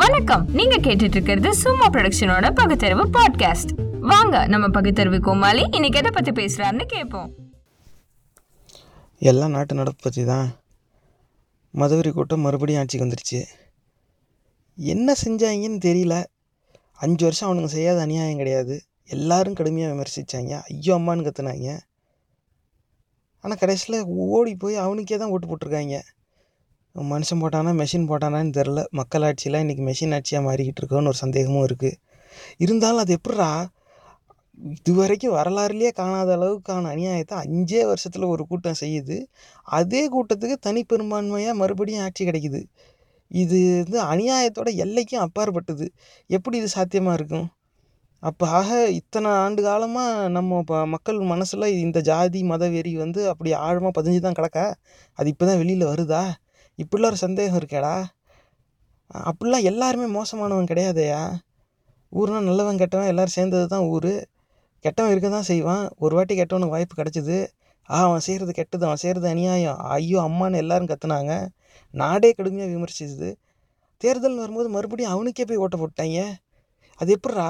வணக்கம். நீங்க கேட்டுட்டு இருக்கிறது சும்மா ப்ரொடக்ஷனோட பகுத்தறிவு பாட்காஸ்ட் வாங்க நம்ம பகுத்தறிவு கோமாளி இன்னைக்கு எதை பத்தி பேசுறாருன்னு கேட்போம். எல்லாம் நாட்டு நடப்பு பற்றி தான். மதுவரி கூட்டம் மறுபடியும் ஆட்சிக்கு வந்துருச்சு. என்ன செஞ்சாங்கன்னு தெரியல. அஞ்சு வருஷம் அவனுங்க செய்யாத அநியாயம் கிடையாது. எல்லாரும் கடுமையாக விமர்சித்தாங்க ஐயோ அம்மான்னு கத்துனாங்க. ஆனால் கடைசியில் ஓடி போய் அவனுக்கே தான் ஓட்டு போட்டிருக்காங்க. மனுஷன் போட்டானா மெஷின் போட்டானான்னு தெரில மக்கள் ஆட்சியெலாம் இன்றைக்கி மெஷின் ஆட்சியாக மாறிக்கிட்டு இருக்கோன்னு ஒரு சந்தேகமும் இருக்குது இருந்தாலும் அது எப்படிரா இது வரைக்கும் வரலாறுலேயே காணாத அளவுக்கான அநியாயத்தை அஞ்சே வருஷத்தில் ஒரு கூட்டம் செய்யுது. அதே கூட்டத்துக்கு தனிப்பெரும்பான்மையாக மறுபடியும் ஆட்சி கிடைக்குது. இது வந்து அநியாயத்தோட எல்லைக்கும் அப்பாற்பட்டது. எப்படி இது சாத்தியமாக இருக்கும்? அப்போ ஆக இத்தனை ஆண்டு காலமாக நம்ம இப்போ மக்கள் மனசில் இந்த ஜாதி மத வெறி வந்து அப்படி ஆழமாக பதிஞ்சு தான் கிடக்கா? அது இப்போ தான் வெளியில் வருதா? இப்படிலாம் ஒரு சந்தேகம் இருக்கேடா. அப்படிலாம் எல்லாருமே மோசமானவன் கிடையாதேயா? ஊர்னால் நல்லவன் கெட்டவன் எல்லோரும் சேர்ந்தது தான் ஊர். கெட்டவன் இருக்க தான் செய்வான். ஒரு வாட்டி கெட்டவனுக்கு வாய்ப்பு கிடச்சிது. ஆ அவன் செய்கிறது கெட்டது அவன் செய்கிறது அநியாயம். ஐயோ அம்மான்னு எல்லாரும் கத்துனாங்க. நாடே கடுமையாக விமர்சிச்சுது. தேர்தல்னு வரும்போது மறுபடியும் அவனுக்கே போய் ஓட்ட போட்டாங்க அது எப்பட்றா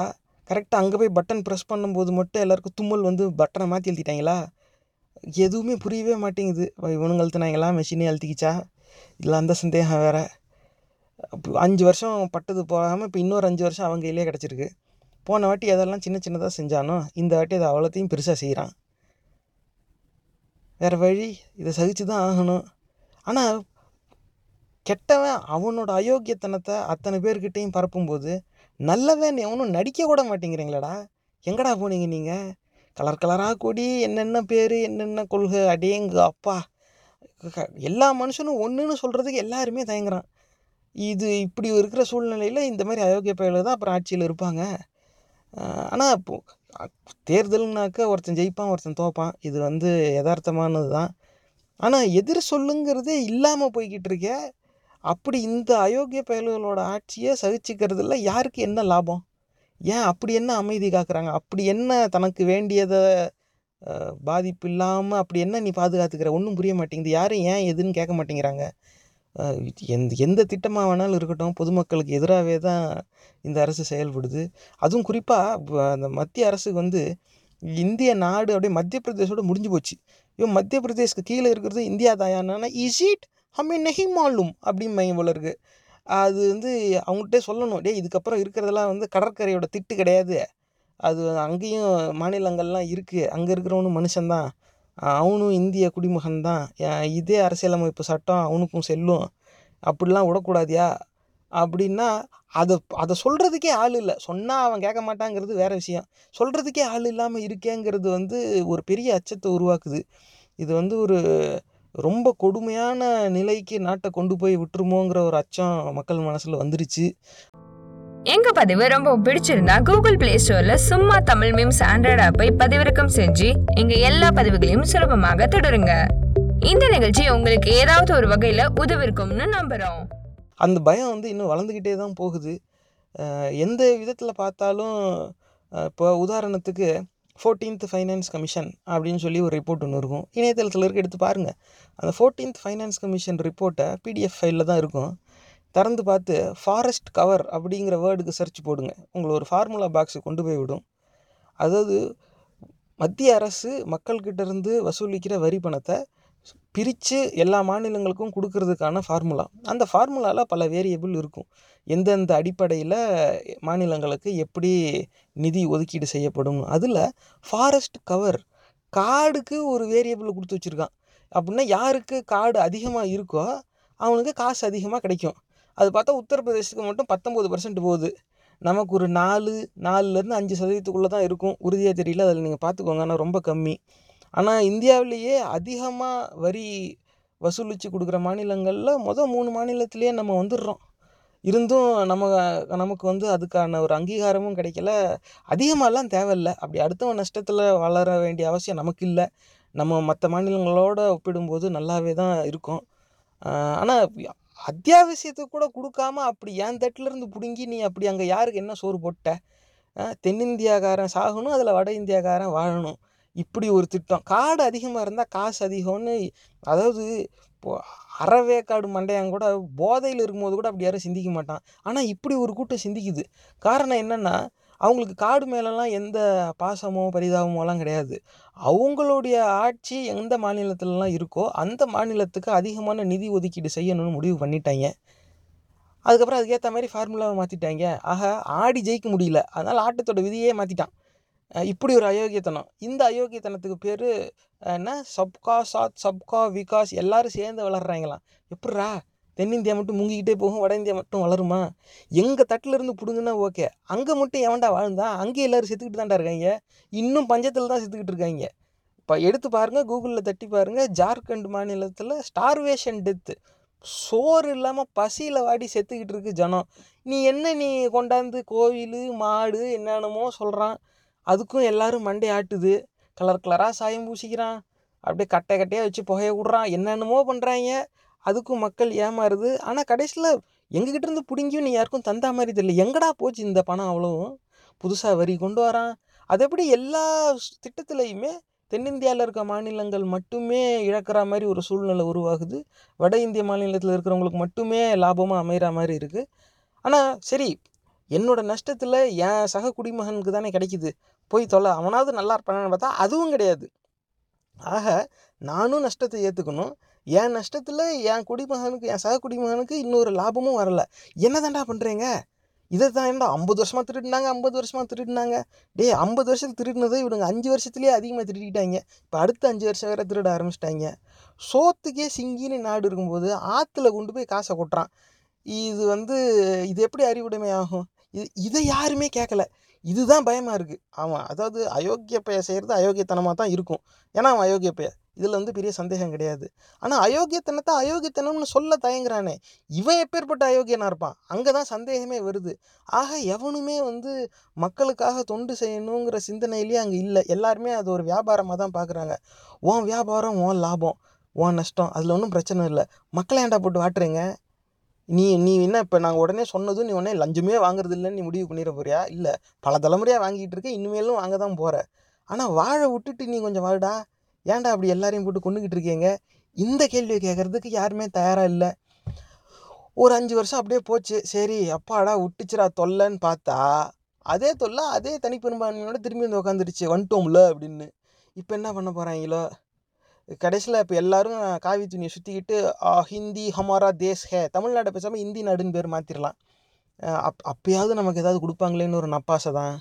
கரெக்டாக அங்கே போய் பட்டன் ப்ரெஸ் பண்ணும்போது மட்டும் எல்லாருக்கும் தும்மல் வந்து பட்டனை மாற்றி எழுத்திட்டாங்களா எதுவுமே புரியவே மாட்டேங்குது. இவனுங்க அழுத்தினாங்களா? மெஷினே அழுத்திக்கிச்சா? இல்லை அந்த சந்தேகம் வேறு. அஞ்சு வருஷம் பட்டது போகாமல் இப்போ இன்னொரு அஞ்சு வருஷம் அவங்க கையிலே கிடச்சிருக்கு. போன வாட்டி எதெல்லாம் சின்ன சின்னதாக செஞ்சானோ இந்த வாட்டி அதை அவ்வளோத்தையும் பெருசாக செய்கிறான் வேறு வழி இதை சகிச்சு தான் ஆகணும். ஆனால் கெட்டவன் அவனோட அயோக்கியத்தனத்தை அத்தனை பேர்கிட்டையும் பரப்பும்போது நல்லவன் எவனும் நடிக்க கூட மாட்டேங்கிறீங்களாடா. எங்கடா போனீங்க நீங்கள் கலர் கலராக கொடி என்னென்ன பேர் என்னென்ன கொள்கை அடேங்க அப்பா எல்லா மனுஷனும் ஒன்றுன்னு சொல்கிறதுக்கு எல்லாருமே தயங்குறான். இது இப்படி இருக்கிற சூழ்நிலையில் இந்த மாதிரி அயோக்கிய பயல்கள் தான் அப்புறம் ஆட்சியில் இருப்பாங்க. ஆனால் இப்போது தேர்தல்னாக்க ஒருத்தன் ஜெயிப்பான் ஒருத்தன் தோப்பான். இது வந்து யதார்த்தமானது தான். ஆனால் எதிர் சொல்லுங்கிறதே இல்லாமல் போய்கிட்டு இருக்கே. அப்படி இந்த அயோக்கிய பயல்களோட ஆட்சியை சகிச்சுக்கிறதுல யாருக்கு என்ன லாபம்? ஏன் அப்படி என்ன அமைதி காக்குறாங்க? அப்படி என்ன தனக்கு வேண்டியதை பாதிப்பு இல்லாமல் அப்படி என்ன நீ பாதுகாத்துக்கிற? ஒன்றும் புரிய மாட்டேங்குது. யாரும் ஏன் எதுன்னு கேட்க மாட்டேங்கிறாங்க. எந்த எந்த திட்டமாக வேணாலும் இருக்கட்டும். பொதுமக்களுக்கு எதிராகவே தான் இந்த அரசு செயல்படுது. அதுவும் குறிப்பாக அந்த மத்திய அரசுக்கு வந்து இந்திய நாடு அப்படியே மத்திய பிரதேசோட முடிஞ்சு போச்சு. இவன் மத்திய பிரதேஷ்க்கு கீழே இருக்கிறது இந்தியா தாயானா இஸ் இட் ஹமே நெஹி மாலும் அப்படின்னு போல இருக்குது அது வந்து அவங்கள்ட்டே சொல்லணும். டே இதுக்கப்புறம் இருக்கிறதெல்லாம் வந்து கடற்கரையோட திட்டு கிடையாது. அது அங்கேயும் மாநிலங்கள்லாம் இருக்குது அங்கே இருக்கிறவனும் மனுஷன்தான். அவனும் இந்திய குடிமகன் தான் இதே அரசியலமைப்பு சட்டம் அவனுக்கும் செல்லும். அப்படிலாம் விடக்கூடாதியா? அப்படின்னா அதை அதை சொல்கிறதுக்கே ஆள் இல்லை. சொன்னால் அவன் கேட்க மாட்டாங்கிறது வேறு விஷயம். சொல்கிறதுக்கே ஆள் இல்லாமல் இருக்கேங்கிறது வந்து ஒரு பெரிய அச்சத்தை உருவாக்குது. இது வந்து ஒரு ரொம்ப கொடுமையான நிலைக்கு நாட்டை கொண்டு போய் விட்டுருமோங்கிற ஒரு அச்சம் மக்கள் மனசில் வந்துருச்சு. எங்க பதிவு ரொம்ப பிடிச்சிருந்தா கூகுள் பிளே ஸ்டோர்ல சும்மா தமிழ் மீம்ஸ் ஆண்ட்ராய்டு ஆப்பை பதிவிறக்கம் செஞ்சு எங்க எல்லா பதிவுகளையும் சுலபமாக தொடருங்க. இந்த நிகழ்ச்சி உங்களுக்கு ஏதாவது ஒரு வகையில உதவிருக்கும்னு நம்புறோம். அந்த பயம் வந்து இன்னும் வளர்ந்துக்கிட்டே தான் போகுது. எந்த விதத்தில் பார்த்தாலும் இப்போ உதாரணத்துக்கு ஃபோர்டீன்த் ஃபைனான்ஸ் கமிஷன் அப்படின்னு சொல்லி ஒரு ரிப்போர்ட் ஒன்று இருக்கும். இணையதளத்தில் இருக்க எடுத்து பாருங்கள் அந்த ஃபோர்டீன்த் ஃபைனான்ஸ் கமிஷன் ரிப்போர்ட்டை பிடிஎஃப் ஃபைலில் தான் இருக்கும். திறந்து பார்த்து ஃபாரஸ்ட் கவர் அப்படிங்கிற வேர்டுக்கு சர்ச் போடுங்க. உங்களை ஒரு ஃபார்முலா பாக்ஸு கொண்டு போய் விடும். அதாவது மத்திய அரசு மக்கள்கிட்ட இருந்து வசூலிக்கிற வரி பணத்தை பிரித்து எல்லா மாநிலங்களுக்கும் கொடுக்கறதுக்கான ஃபார்முலா அந்த ஃபார்முலாவில் பல வேரியபிள் இருக்கும். எந்தெந்த அடிப்படையில் மாநிலங்களுக்கு எப்படி நிதி ஒதுக்கீடு செய்யப்படும். அதில் ஃபாரஸ்ட் கவர் காடுக்கு ஒரு வேரியபிள் கொடுத்து வச்சுருக்கான். அப்படின்னா யாருக்கு காடு அதிகமாக இருக்கோ அவனுக்கு காசு அதிகமாக கிடைக்கும். அது பார்த்தா உத்தரப்பிரதேசத்துக்கு மட்டும் பத்தொம்போது பர்சன்ட் போகுது. நமக்கு ஒரு நாலு நாலுலேருந்து அஞ்சு சதவீதத்துக்குள்ளே தான் இருக்கும். உறுதியாக தெரியல அதில் நீங்கள் பார்த்துக்கோங்க. ஆனால் ரொம்ப கம்மி. ஆனால் இந்தியாவிலேயே அதிகமாக வரி வசூலித்து கொடுக்குற மாநிலங்களில் மொதல் மூணு மாநிலத்திலேயே நம்ம வந்துடுறோம். இருந்தும் நம்ம நமக்கு வந்து அதுக்கான ஒரு அங்கீகாரமும் கிடைக்கல. அதிகமாகலாம் தேவையில்ல. அப்படி அடுத்தவன் நஷ்டத்தில் வளர வேண்டிய அவசியம் நமக்கு இல்லை. நம்ம மற்ற மாநிலங்களோடு ஒப்பிடும்போது நல்லாவே தான் இருக்கும். ஆனால் அத்தியாவசியத்தை கூட கொடுக்காம அப்படி என் தட்டிலேருந்து பிடுங்கி நீ அப்படி அங்கே யாருக்கு என்ன சோறு போட்ட? தென்னிந்தியாக்காரன் சாகணும் அதில் வட இந்தியாக்காரன் வாழணும். இப்படி ஒரு திட்டம். காடு அதிகமாக இருந்தால் காசு அதிகம்னு அதாவது இப்போ அறவேக்காடு மண்டையன் கூட போதையில் இருக்கும்போது கூட அப்படி யாரும் சிந்திக்க மாட்டான். ஆனால் இப்படி ஒரு கூட்டம் சிந்திக்குது. காரணம் என்னென்னா அவங்களுக்கு காடு மேலெல்லாம் எந்த பாசமோ பரிதாபமோலாம் கிடையாது. அவங்களுடைய ஆட்சி எந்த மாநிலத்திலலாம் இருக்கோ அந்த மாநிலத்துக்கு அதிகமான நிதி ஒதுக்கீடு செய்யணும்னு முடிவு பண்ணிட்டாங்க. அதுக்கப்புறம் அதுக்கேற்ற மாதிரி ஃபார்முலாவை மாற்றிட்டாங்க ஆக ஆடி ஜெயிக்க முடியல. அதனால் ஆட்டத்தோட விதியே மாற்றிட்டான் இப்படி ஒரு அயோக்கியத்தனம். இந்த அயோக்கியத்தனத்துக்கு பேர் என்ன? சப்கா சாத் சப்கா விகாஸ் எல்லோரும் சேர்ந்து வளர்கிறாங்களாம் எப்பட்றா தென்னிந்தியா மட்டும் முங்கிக்கிட்டே போகும் வட இந்தியா மட்டும் வளருமா? எங்கள் தட்டில் இருந்து பிடுங்குனா ஓகே. அங்கே மட்டும் எவன்டா வாழ்ந்தான் அங்கே எல்லோரும் செத்துக்கிட்டு தான்டா இருக்காங்க. இன்னும் பஞ்சத்தில் தான் செத்துக்கிட்டு இருக்காங்க. இப்போ எடுத்து பாருங்கள் கூகுளில் தட்டி பாருங்கள் ஜார்க்கண்ட் மாநிலத்தில் ஸ்டார்வேஷன் டெத்து சோறு இல்லாமல் பசியில் வாடி செத்துக்கிட்டு இருக்கு ஜனம். நீ என்ன நீ கொண்டாந்து கோவில் மாடு என்னென்னமோ சொல்கிறான் அதுக்கும் எல்லோரும் மண்டை ஆட்டுது. கலர் கலராக சாயம் பூசிக்கிறான். அப்படியே கட்டை கட்டையாக வச்சு புகைய விட்றான். என்னென்னமோ பண்ணுறாங்க அதுக்கும் மக்கள் ஏமாறுது. ஆனால் கடைசியில் எங்ககிட்ட இருந்து பிடுங்கியும் நீ யாருக்கும் தந்தா மாதிரி தெரியல. எங்கடா போச்சு இந்த பணம் அவ்வளோவும் புதுசாக வரி கொண்டு வரான். அது எப்படி எல்லா திட்டத்துலையுமே தென்னிந்தியாவில் இருக்க மாநிலங்கள் மட்டுமே இழக்கிற மாதிரி ஒரு சூழ்நிலை உருவாகுது. வட இந்திய மாநிலத்தில் இருக்கிறவங்களுக்கு மட்டுமே லாபமாக அமைகிற மாதிரி இருக்குது ஆனால் சரி என்னோடய நஷ்டத்தில் என் சக குடிமகனுக்கு தானே கிடைக்குது. போய் தொலை அவனாவது நல்லா இருப்பானு பார்த்தா அதுவும் கிடையாது. ஆக நானும் நஷ்டத்தை ஏற்றுக்கணும் என் நஷ்டத்தில் என் குடிமகனுக்கு என் சக குடிமகனுக்கு இன்னொரு லாபமும் வரல. என்ன தாண்டா பண்ணுறீங்க இதை தான் ஏன்டா ஐம்பது வருஷமாக திருடினாங்க ஐம்பது வருஷமாக திருடினாங்க. டே ஐம்பது வருஷத்துக்கு திருடினதை இவனுங்க அஞ்சு வருஷத்துலேயே அதிகமாக திருடிட்டாங்க இப்போ அடுத்த அஞ்சு வருஷம் வேறு திருட ஆரம்பிச்சிட்டாங்க. சோத்துக்கே சிங்கின்னு நாடு இருக்கும்போது ஆற்றுல கொண்டு போய் காசை கொட்டுறான். இது வந்து இது எப்படி அறிவுடைமை ஆகும்? இது இதை யாருமே கேட்கல இதுதான் பயமாக இருக்குது அவன் அதாவது அயோக்கிய பைய செய்கிறது அயோக்கியத்தனமாக தான் இருக்கும். ஏன்னா அவன் அயோக்கிய பைய இதில் வந்து பெரிய சந்தேகம் கிடையாது. ஆனால் அயோக்கியத்தனத்தை அயோக்கியத்தனம்னு சொல்ல தயங்குறானே. இவன் எப்பேற்பட்ட அயோக்கியனாக இருப்பான்? அங்கே தான் சந்தேகமே வருது. ஆக எவனுமே வந்து மக்களுக்காக தொண்டு செய்யணுங்கிற சிந்தனையிலேயே அங்கே இல்லை. எல்லாருமே அது ஒரு வியாபாரமாக தான் பார்க்குறாங்க உன் வியாபாரம் உன் லாபம் உன் நஷ்டம் அதில் ஒன்றும் பிரச்சனை இல்லை. மக்களை ஏன்டா போட்டு வாட்டுறீங்க? நீ நீ என்ன இப்போ நாங்கள் உடனே சொன்னதும் நீ உடனே லஞ்சமே வாங்குறது இல்லைன்னு நீ முடிவு பண்ணிட போறியா? இல்லை. பல தலைமுறையாக வாங்கிட்டு இருக்க இனிமேலும் வாங்க தான் போகிற ஆனால் வாழை விட்டுட்டு நீ கொஞ்சம் வாழடா. ஏன்டா அப்படி எல்லாரையும் போட்டு கொண்டுக்கிட்டு இருக்கீங்க? இந்த கேள்வியை கேட்குறதுக்கு யாருமே தயாராக இல்லை. ஒரு அஞ்சு வருஷம் அப்படியே போச்சு. சரி அப்பாடா விட்டுச்சுரா தொல்லைன்னு பார்த்தா அதே தொல்லை அதே தனிப்பெரும்பான்மையோட திரும்பி வந்து உட்காந்துருச்சு வந்துட்டோம்ல அப்படின்னு. இப்போ என்ன பண்ண போகிறாங்களோ கடைசியில் இப்போ எல்லோரும் காவி துணியை சுற்றிக்கிட்டு ஹிந்தி ஹமாரா தேஸ் ஹே. தமிழ்நாடை பேசாமல் இந்தி நாடுன்னு பேர் மாற்றிடலாம் அப் அப்போயாவது நமக்கு ஏதாவது கொடுப்பாங்களேன்னு ஒரு நப்பாசை தான்.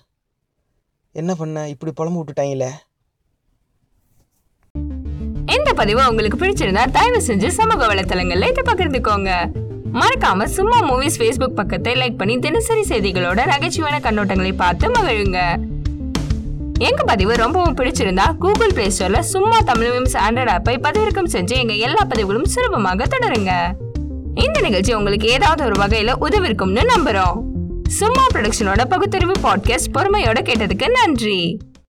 என்ன பண்ண? இப்படி புலம்பு விட்டுட்டாங்களே. இந்த பதிவு உங்களுக்கு பிடிச்சிருந்தா தயவு செஞ்சு சமூக வலைத்தளங்கள்ல இதை பகிர்ந்துக்கோங்க. மறக்காம சும்மா மூவிஸ் ஃபேஸ்புக் பக்கத்தை லைக் பண்ணி தினசரி செய்திகளோட நகைச்சுவையான கண்ணோட்டங்களை பார்த்து மகிழுங்க. எங்க பதிவு ரொம்பவும் பிடிச்சிருந்தா கூகுள் பிளே ஸ்டோர்ல சும்மா தமிழ் மீம்ஸ் ஆண்ட்ராய்ட் ஆப்பை பதிவிறக்கம் செஞ்சு எங்க எல்லா பதிவுகளும் சுலபமாக தொடருங்க. இந்த நிகழ்ச்சி உங்களுக்கு ஏதாவது ஒரு வகையில உதவிருக்கும்னு நம்புறோம். சும்மா ப்ரொடக்ஷனோட பகுத்தறிவு பாட்காஸ்ட் பொறுமையோட கேட்டதுக்கு நன்றி.